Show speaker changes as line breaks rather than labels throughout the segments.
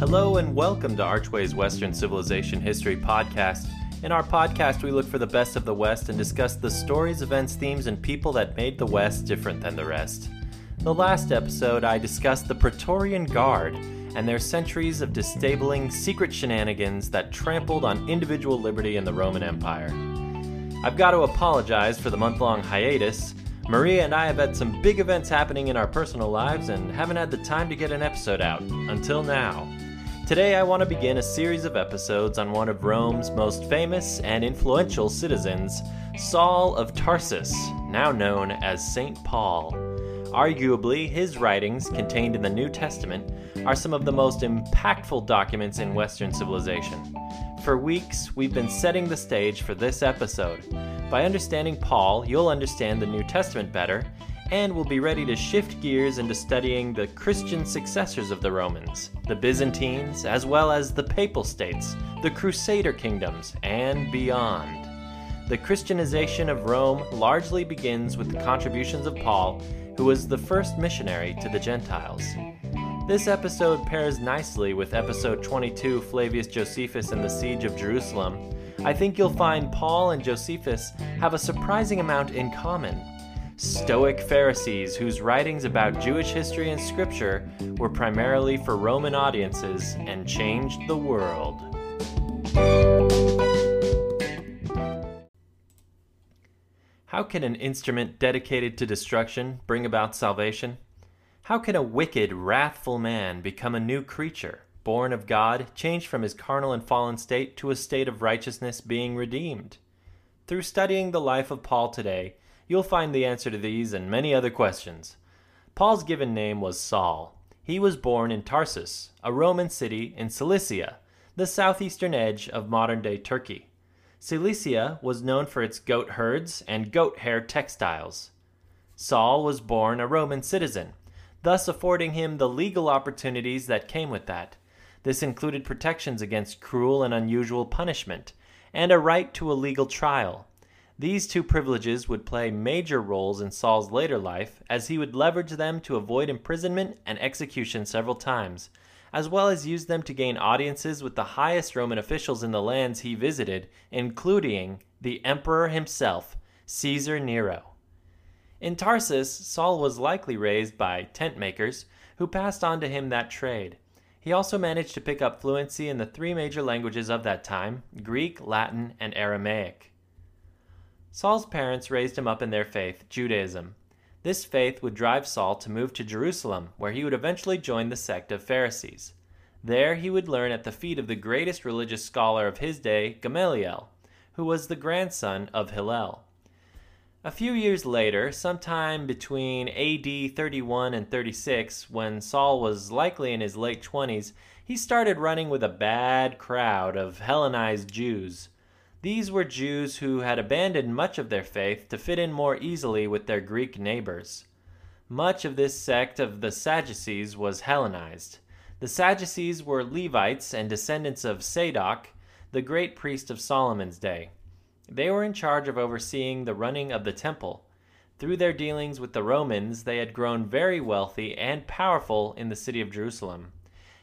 Hello and welcome to Archway's Western Civilization History Podcast. In our podcast, we look for the best of the West and discuss the stories, events, themes, and people that made the West different than the rest. The last episode, I discussed the Praetorian Guard and their centuries of disabling secret shenanigans that trampled on individual liberty in the Roman Empire. I've got to apologize for the month long hiatus. Maria and I have had some big events happening in our personal lives and haven't had the time to get an episode out until now. Today, I want to begin a series of episodes on one of Rome's most famous and influential citizens, Saul of Tarsus, now known as St. Paul. Arguably, his writings, contained in the New Testament, are some of the most impactful documents in Western civilization. For weeks, we've been setting the stage for this episode. By understanding Paul, you'll understand the New Testament better and we'll be ready to shift gears into studying the Christian successors of the Romans, the Byzantines, as well as the Papal States, the Crusader kingdoms, and beyond. The Christianization of Rome largely begins with the contributions of Paul, who was the first missionary to the Gentiles. This episode pairs nicely with episode 22, Flavius Josephus and the Siege of Jerusalem. I think you'll find Paul and Josephus have a surprising amount in common Stoic Pharisees whose writings about Jewish history and scripture were primarily for Roman audiences and changed the world. How can an instrument dedicated to destruction bring about salvation? How can a wicked, wrathful man become a new creature, born of God, changed from his carnal and fallen state to a state of righteousness, being redeemed? Through studying the life of Paul today, you'll find the answer to these and many other questions. Paul's given name was Saul. He was born in Tarsus, a Roman city in Cilicia, the southeastern edge of modern day Turkey. Cilicia was known for its goat herds and goat hair textiles. Saul was born a Roman citizen, thus affording him the legal opportunities that came with that. This included protections against cruel and unusual punishment, and a right to a legal trial. These two privileges would play major roles in Saul's later life, as he would leverage them to avoid imprisonment and execution several times, as well as use them to gain audiences with the highest Roman officials in the lands he visited, including the emperor himself, Caesar Nero. In Tarsus, Saul was likely raised by tent makers who passed on to him that trade. He also managed to pick up fluency in the three major languages of that time Greek, Latin, and Aramaic. Saul's parents raised him up in their faith, Judaism. This faith would drive Saul to move to Jerusalem, where he would eventually join the sect of Pharisees. There he would learn at the feet of the greatest religious scholar of his day, Gamaliel, who was the grandson of Hillel. A few years later, sometime between AD 31 and 36, when Saul was likely in his late 20s, he started running with a bad crowd of Hellenized Jews. These were Jews who had abandoned much of their faith to fit in more easily with their Greek neighbors. Much of this sect of the Sadducees was Hellenized. The Sadducees were Levites and descendants of Sadoc, the great priest of Solomon's day. They were in charge of overseeing the running of the temple. Through their dealings with the Romans, they had grown very wealthy and powerful in the city of Jerusalem,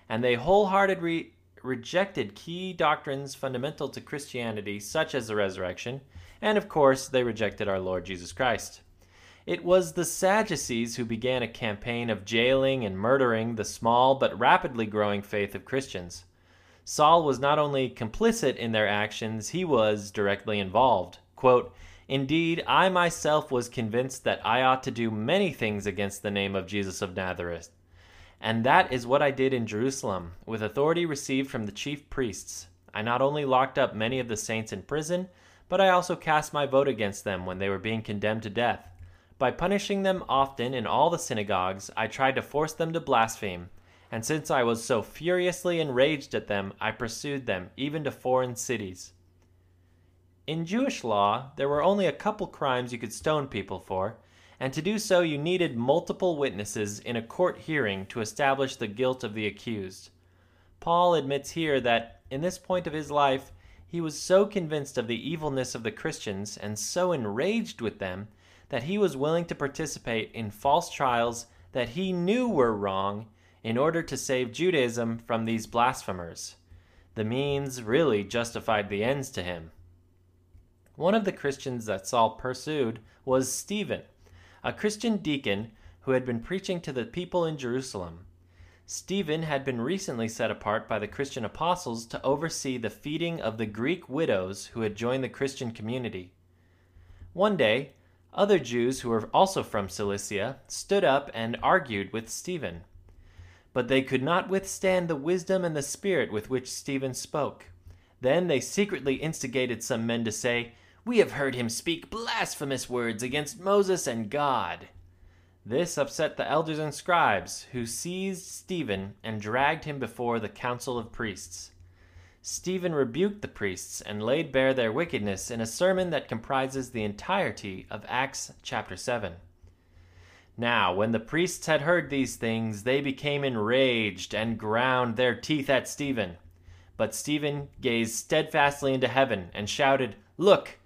and they wholeheartedly rejected key doctrines fundamental to Christianity, such as the resurrection, and of course, they rejected our Lord Jesus Christ. It was the Sadducees who began a campaign of jailing and murdering the small but rapidly growing faith of Christians. Saul was not only complicit in their actions, he was directly involved. Quote, Indeed, I myself was convinced that I ought to do many things against the name of Jesus of Nazareth. And that is what I did in Jerusalem, with authority received from the chief priests. I not only locked up many of the saints in prison, but I also cast my vote against them when they were being condemned to death. By punishing them often in all the synagogues, I tried to force them to blaspheme. And since I was so furiously enraged at them, I pursued them, even to foreign cities. In Jewish law, there were only a couple crimes you could stone people for, and to do so you needed multiple witnesses in a court hearing to establish the guilt of the accused. Paul admits here that, in this point of his life, he was so convinced of the evilness of the Christians and so enraged with them that he was willing to participate in false trials that he knew were wrong in order to save Judaism from these blasphemers. The means really justified the ends to him. One of the Christians that Saul pursued was Stephen, a Christian deacon who had been preaching to the people in Jerusalem. Stephen had been recently set apart by the Christian apostles to oversee the feeding of the Greek widows who had joined the Christian community. One day, other Jews who were also from Cilicia stood up and argued with Stephen. But they could not withstand the wisdom and the spirit with which Stephen spoke. Then they secretly instigated some men to say, We have heard him speak blasphemous words against Moses and God. This upset the elders and scribes, who seized Stephen and dragged him before the council of priests. Stephen rebuked the priests and laid bare their wickedness in a sermon that comprises the entirety of Acts chapter 7. Now, when the priests had heard these things, they became enraged and ground their teeth at Stephen. But Stephen gazed steadfastly into heaven and shouted, Look!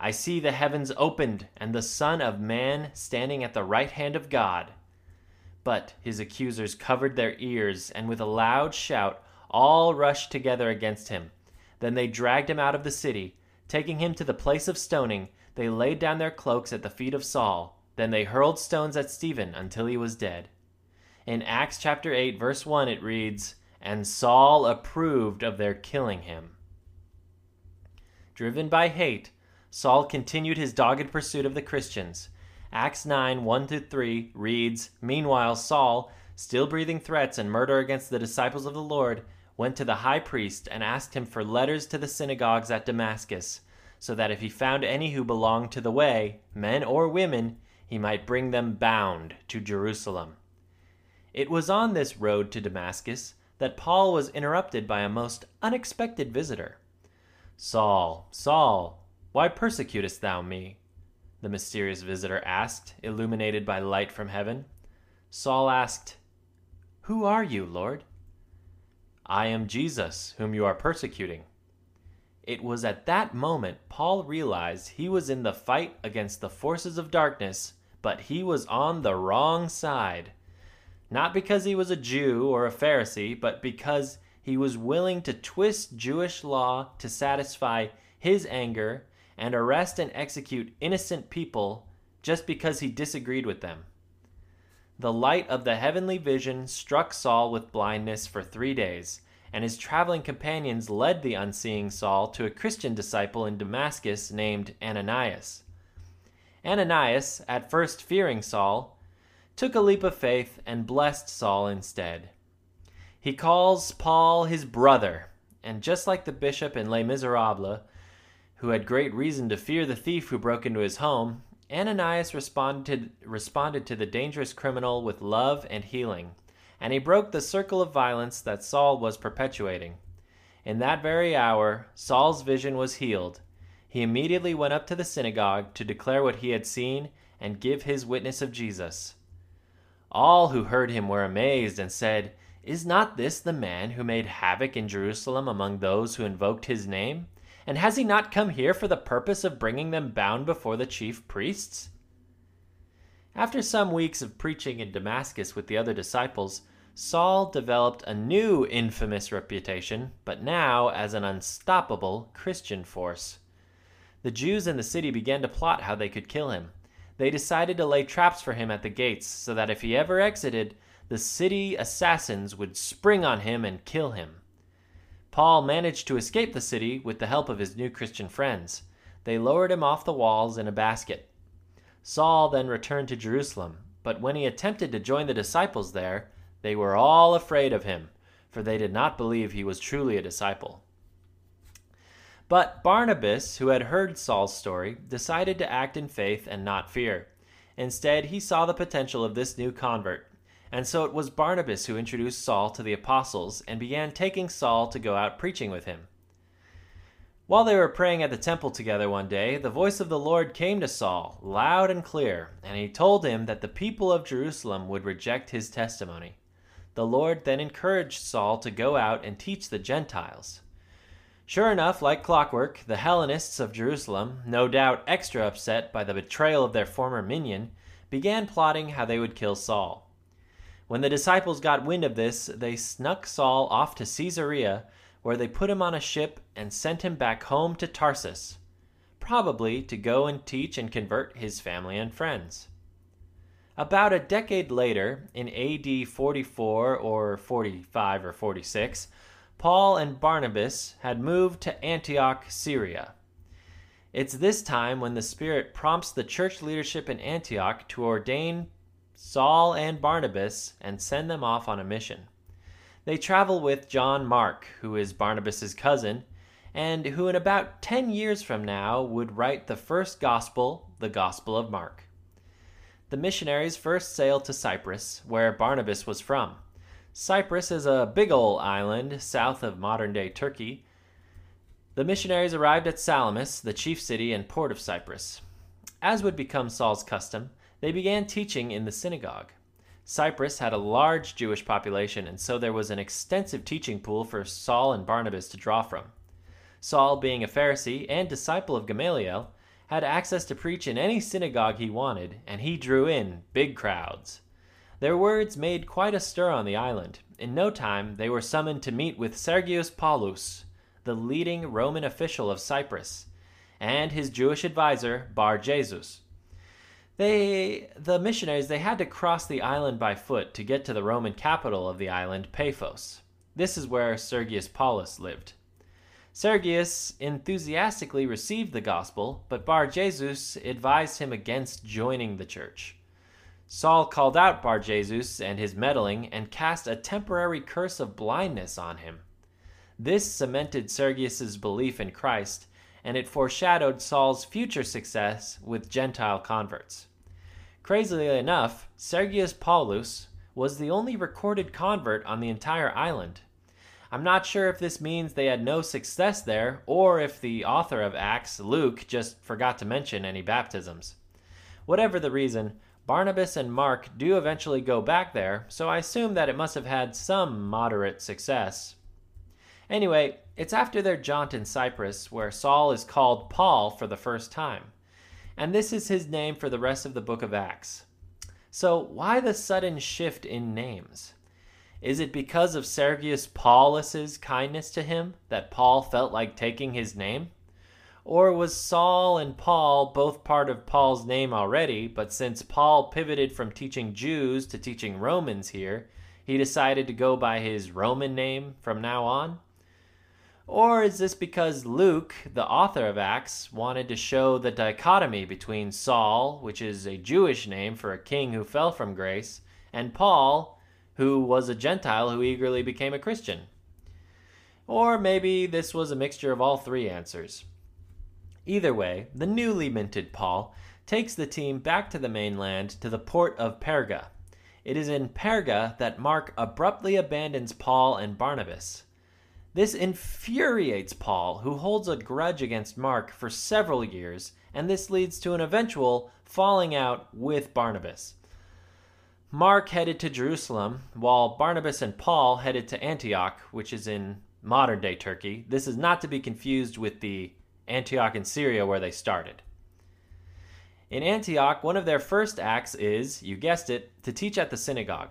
I see the heavens opened, and the Son of Man standing at the right hand of God. But his accusers covered their ears, and with a loud shout all rushed together against him. Then they dragged him out of the city. Taking him to the place of stoning, they laid down their cloaks at the feet of Saul. Then they hurled stones at Stephen until he was dead. In Acts chapter 8, verse 1, it reads, And Saul approved of their killing him. Driven by hate, Saul continued his dogged pursuit of the Christians. Acts 9 1 3 reads Meanwhile, Saul, still breathing threats and murder against the disciples of the Lord, went to the high priest and asked him for letters to the synagogues at Damascus, so that if he found any who belonged to the way, men or women, he might bring them bound to Jerusalem. It was on this road to Damascus that Paul was interrupted by a most unexpected visitor. Saul, Saul, why persecutest thou me? The mysterious visitor asked, illuminated by light from heaven. Saul asked, Who are you, Lord? I am Jesus, whom you are persecuting. It was at that moment Paul realized he was in the fight against the forces of darkness, but he was on the wrong side. Not because he was a Jew or a Pharisee, but because he was willing to twist Jewish law to satisfy his anger and arrest and execute innocent people just because he disagreed with them. The light of the heavenly vision struck Saul with blindness for three days, and his traveling companions led the unseeing Saul to a Christian disciple in Damascus named Ananias. Ananias, at first fearing Saul, took a leap of faith and blessed Saul instead. He calls Paul his brother, and just like the bishop in Les Miserables, who had great reason to fear the thief who broke into his home, Ananias responded, responded to the dangerous criminal with love and healing, and he broke the circle of violence that Saul was perpetuating. In that very hour, Saul's vision was healed. He immediately went up to the synagogue to declare what he had seen and give his witness of Jesus. All who heard him were amazed and said, Is not this the man who made havoc in Jerusalem among those who invoked his name? And has he not come here for the purpose of bringing them bound before the chief priests? After some weeks of preaching in Damascus with the other disciples, Saul developed a new infamous reputation, but now as an unstoppable Christian force. The Jews in the city began to plot how they could kill him. They decided to lay traps for him at the gates so that if he ever exited, the city assassins would spring on him and kill him. Paul managed to escape the city with the help of his new Christian friends. They lowered him off the walls in a basket. Saul then returned to Jerusalem, but when he attempted to join the disciples there, they were all afraid of him, for they did not believe he was truly a disciple. But Barnabas, who had heard Saul's story, decided to act in faith and not fear. Instead, he saw the potential of this new convert and so it was Barnabas who introduced Saul to the apostles and began taking Saul to go out preaching with him. While they were praying at the temple together one day, the voice of the Lord came to Saul, loud and clear, and he told him that the people of Jerusalem would reject his testimony. The Lord then encouraged Saul to go out and teach the Gentiles. Sure enough, like clockwork, the Hellenists of Jerusalem, no doubt extra upset by the betrayal of their former minion, began plotting how they would kill Saul. When the disciples got wind of this, they snuck Saul off to Caesarea, where they put him on a ship and sent him back home to Tarsus, probably to go and teach and convert his family and friends. About a decade later, in AD 44 or 45 or 46, Paul and Barnabas had moved to Antioch, Syria. It's this time when the Spirit prompts the church leadership in Antioch to ordain Saul and Barnabas and send them off on a mission. They travel with John Mark, who is Barnabas's cousin, and who in about 10 years from now would write the first gospel, the Gospel of Mark. The missionaries first sailed to Cyprus, where Barnabas was from. Cyprus is a big ol' island south of modern day Turkey. The missionaries arrived at Salamis, the chief city and port of Cyprus. As would become Saul's custom, they began teaching in the synagogue. Cyprus had a large Jewish population, and so there was an extensive teaching pool for Saul and Barnabas to draw from. Saul, being a Pharisee and disciple of Gamaliel, had access to preach in any synagogue he wanted, and he drew in big crowds. Their words made quite a stir on the island. In no time, they were summoned to meet with Sergius Paulus, the leading Roman official of Cyprus, and his Jewish advisor, Bar Jesus. They, the missionaries, they had to cross the island by foot to get to the Roman capital of the island, Paphos. This is where Sergius Paulus lived. Sergius enthusiastically received the gospel, but Bar Jesus advised him against joining the church. Saul called out Bar Jesus and his meddling and cast a temporary curse of blindness on him. This cemented Sergius's belief in Christ, and it foreshadowed Saul's future success with Gentile converts. Crazily enough, Sergius Paulus was the only recorded convert on the entire island. I'm not sure if this means they had no success there, or if the author of Acts, Luke, just forgot to mention any baptisms. Whatever the reason, Barnabas and Mark do eventually go back there, so I assume that it must have had some moderate success. Anyway, it's after their jaunt in Cyprus where Saul is called Paul for the first time and this is his name for the rest of the book of Acts. So, why the sudden shift in names? Is it because of Sergius Paulus's kindness to him that Paul felt like taking his name? Or was Saul and Paul both part of Paul's name already, but since Paul pivoted from teaching Jews to teaching Romans here, he decided to go by his Roman name from now on? Or is this because Luke, the author of Acts, wanted to show the dichotomy between Saul, which is a Jewish name for a king who fell from grace, and Paul, who was a Gentile who eagerly became a Christian? Or maybe this was a mixture of all three answers. Either way, the newly minted Paul takes the team back to the mainland to the port of Perga. It is in Perga that Mark abruptly abandons Paul and Barnabas. This infuriates Paul, who holds a grudge against Mark for several years, and this leads to an eventual falling out with Barnabas. Mark headed to Jerusalem, while Barnabas and Paul headed to Antioch, which is in modern day Turkey. This is not to be confused with the Antioch in Syria where they started. In Antioch, one of their first acts is, you guessed it, to teach at the synagogue.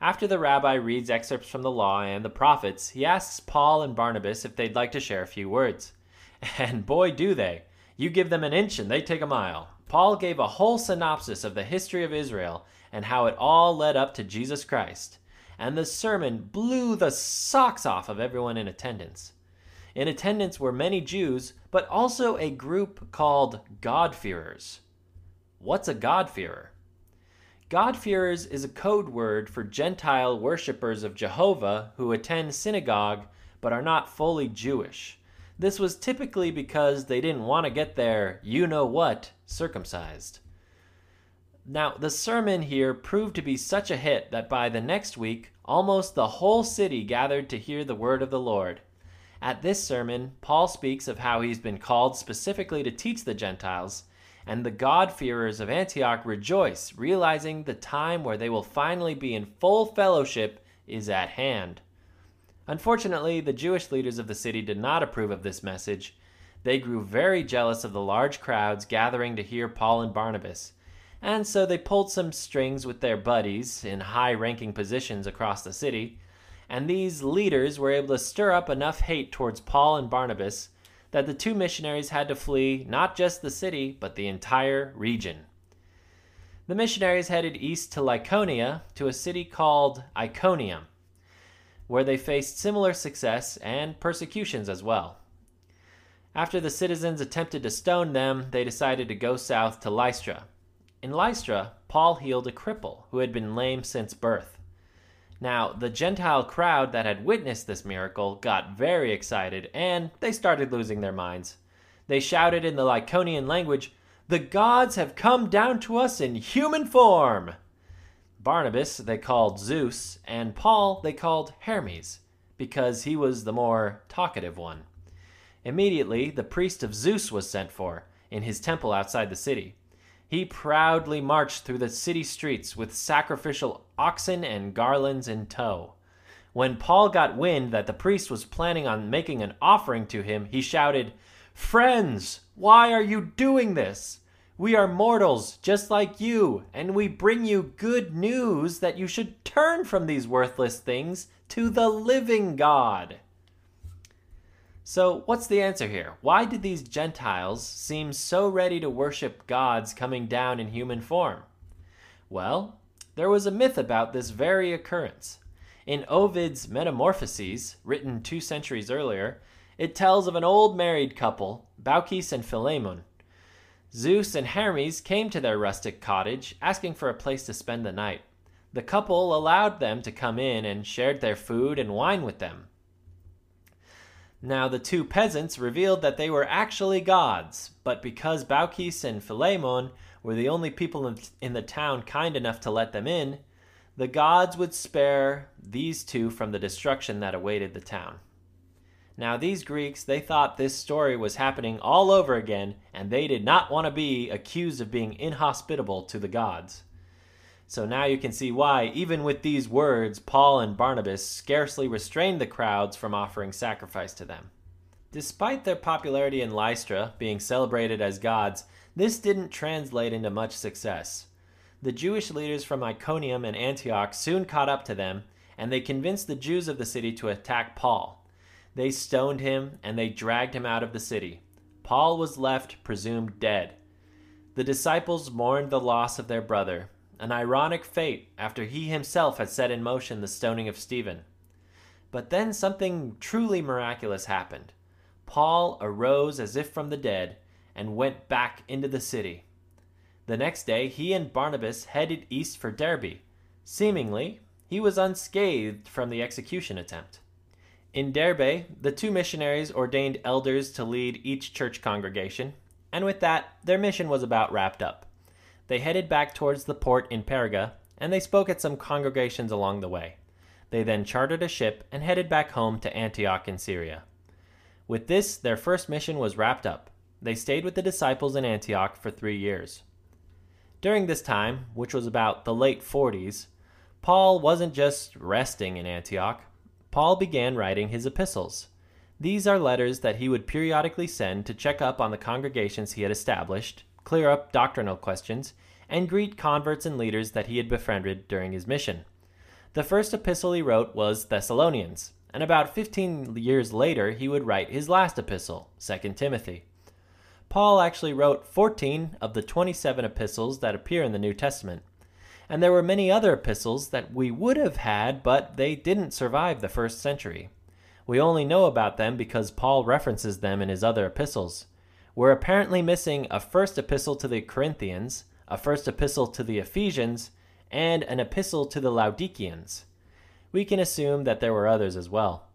After the rabbi reads excerpts from the law and the prophets, he asks Paul and Barnabas if they'd like to share a few words. And boy, do they! You give them an inch and they take a mile. Paul gave a whole synopsis of the history of Israel and how it all led up to Jesus Christ. And the sermon blew the socks off of everyone in attendance. In attendance were many Jews, but also a group called God-fearers. What's a God-fearer? God-fearers is a code word for Gentile worshippers of Jehovah who attend synagogue but are not fully Jewish. This was typically because they didn't want to get their you know what circumcised. Now, the sermon here proved to be such a hit that by the next week, almost the whole city gathered to hear the word of the Lord. At this sermon, Paul speaks of how he's been called specifically to teach the Gentiles, and the God-fearers of Antioch rejoice, realizing the time where they will finally be in full fellowship is at hand. Unfortunately, the Jewish leaders of the city did not approve of this message. They grew very jealous of the large crowds gathering to hear Paul and Barnabas, and so they pulled some strings with their buddies in high ranking positions across the city, and these leaders were able to stir up enough hate towards Paul and Barnabas that the two missionaries had to flee not just the city, but the entire region. The missionaries headed east to Lycaonia to a city called Iconium, where they faced similar success and persecutions as well. After the citizens attempted to stone them, they decided to go south to Lystra. In Lystra, Paul healed a cripple who had been lame since birth. Now, the Gentile crowd that had witnessed this miracle got very excited and they started losing their minds. They shouted in the Lycaonian language, The gods have come down to us in human form! Barnabas they called Zeus, and Paul they called Hermes, because he was the more talkative one. Immediately, the priest of Zeus was sent for, in his temple outside the city. He proudly marched through the city streets with sacrificial oxen and garlands in tow. When Paul got wind that the priest was planning on making an offering to him, he shouted, Friends, why are you doing this? We are mortals, just like you, and we bring you good news that you should turn from these worthless things to the living God. So, what's the answer here? Why did these Gentiles seem so ready to worship gods coming down in human form? Well, there was a myth about this very occurrence. In Ovid's Metamorphoses, written two centuries earlier, it tells of an old married couple, Baucis and Philemon, Zeus and Hermes came to their rustic cottage, asking for a place to spend the night. The couple allowed them to come in and shared their food and wine with them. Now the two peasants revealed that they were actually gods, but because Baucis and Philemon were the only people in the town kind enough to let them in, the gods would spare these two from the destruction that awaited the town. Now, these Greeks, they thought this story was happening all over again, and they did not want to be accused of being inhospitable to the gods. So now you can see why, even with these words, Paul and Barnabas scarcely restrained the crowds from offering sacrifice to them. Despite their popularity in Lystra, being celebrated as gods, this didn't translate into much success. The Jewish leaders from Iconium and Antioch soon caught up to them, and they convinced the Jews of the city to attack Paul. They stoned him and they dragged him out of the city. Paul was left presumed dead. The disciples mourned the loss of their brother, an ironic fate after he himself had set in motion the stoning of Stephen. But then something truly miraculous happened. Paul arose as if from the dead and went back into the city. The next day, he and Barnabas headed east for Derbe. Seemingly, he was unscathed from the execution attempt. In Derbe, the two missionaries ordained elders to lead each church congregation, and with that, their mission was about wrapped up. They headed back towards the port in Perga, and they spoke at some congregations along the way. They then chartered a ship and headed back home to Antioch in Syria. With this, their first mission was wrapped up. They stayed with the disciples in Antioch for three years. During this time, which was about the late 40s, Paul wasn't just resting in Antioch. Paul began writing his epistles. These are letters that he would periodically send to check up on the congregations he had established, clear up doctrinal questions, and greet converts and leaders that he had befriended during his mission. The first epistle he wrote was Thessalonians, and about 15 years later he would write his last epistle, 2 Timothy. Paul actually wrote 14 of the 27 epistles that appear in the New Testament and there were many other epistles that we would have had, but they didn't survive the first century. We only know about them because Paul references them in his other epistles. We're apparently missing a first epistle to the Corinthians, a first epistle to the Ephesians, and an epistle to the Laodiceans. We can assume that there were others as well.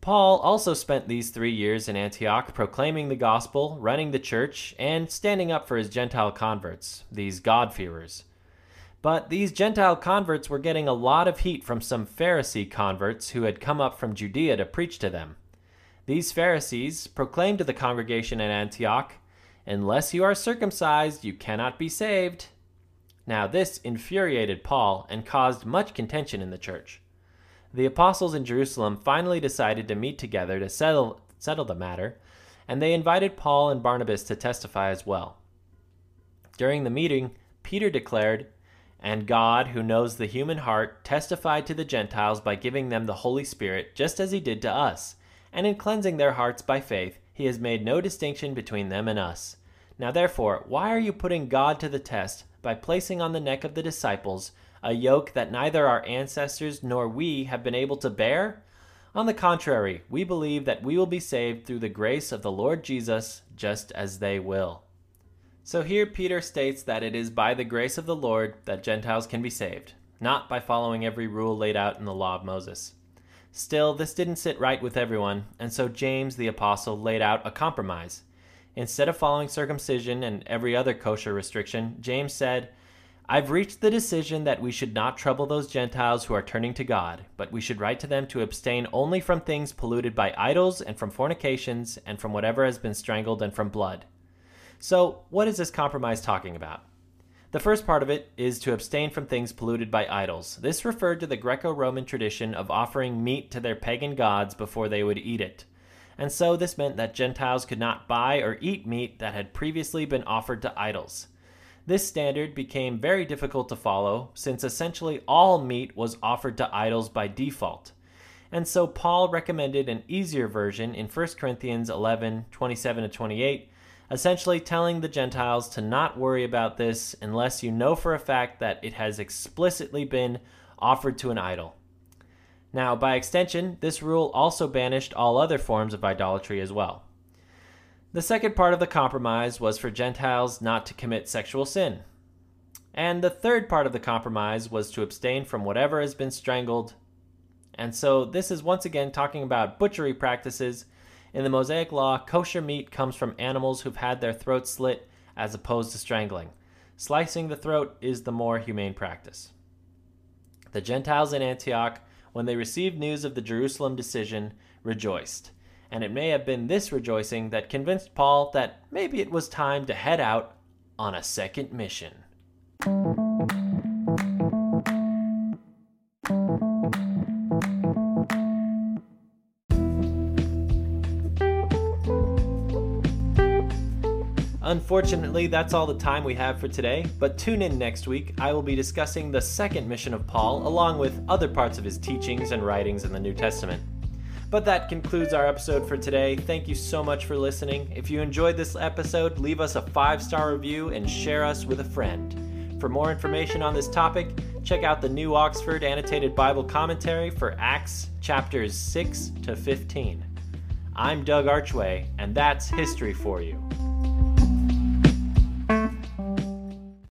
Paul also spent these three years in Antioch proclaiming the gospel, running the church, and standing up for his Gentile converts, these God-fearers. But these Gentile converts were getting a lot of heat from some Pharisee converts who had come up from Judea to preach to them. These Pharisees proclaimed to the congregation at Antioch, Unless you are circumcised, you cannot be saved. Now, this infuriated Paul and caused much contention in the church. The apostles in Jerusalem finally decided to meet together to settle, settle the matter, and they invited Paul and Barnabas to testify as well. During the meeting, Peter declared, And God, who knows the human heart, testified to the Gentiles by giving them the Holy Spirit, just as he did to us. And in cleansing their hearts by faith, he has made no distinction between them and us. Now therefore, why are you putting God to the test by placing on the neck of the disciples a yoke that neither our ancestors nor we have been able to bear? On the contrary, we believe that we will be saved through the grace of the Lord Jesus, just as they will. So here Peter states that it is by the grace of the Lord that Gentiles can be saved, not by following every rule laid out in the law of Moses. Still, this didn't sit right with everyone, and so James the Apostle laid out a compromise. Instead of following circumcision and every other kosher restriction, James said, I've reached the decision that we should not trouble those Gentiles who are turning to God, but we should write to them to abstain only from things polluted by idols and from fornications and from whatever has been strangled and from blood. So, what is this compromise talking about? The first part of it is to abstain from things polluted by idols. This referred to the Greco Roman tradition of offering meat to their pagan gods before they would eat it. And so this meant that Gentiles could not buy or eat meat that had previously been offered to idols. This standard became very difficult to follow since essentially all meat was offered to idols by default. And so Paul recommended an easier version in 1 Corinthians 11 27 to 28 essentially telling the Gentiles to not worry about this unless you know for a fact that it has explicitly been offered to an idol. Now, by extension, this rule also banished all other forms of idolatry as well. The second part of the compromise was for Gentiles not to commit sexual sin. And the third part of the compromise was to abstain from whatever has been strangled. And so this is once again talking about butchery practices in the Mosaic Law, kosher meat comes from animals who've had their throats slit as opposed to strangling. Slicing the throat is the more humane practice. The Gentiles in Antioch, when they received news of the Jerusalem decision, rejoiced. And it may have been this rejoicing that convinced Paul that maybe it was time to head out on a second mission. Unfortunately, that's all the time we have for today, but tune in next week. I will be discussing the second mission of Paul, along with other parts of his teachings and writings in the New Testament. But that concludes our episode for today. Thank you so much for listening. If you enjoyed this episode, leave us a five star review and share us with a friend. For more information on this topic, check out the New Oxford Annotated Bible Commentary for Acts chapters 6 to 15. I'm Doug Archway, and that's history for you.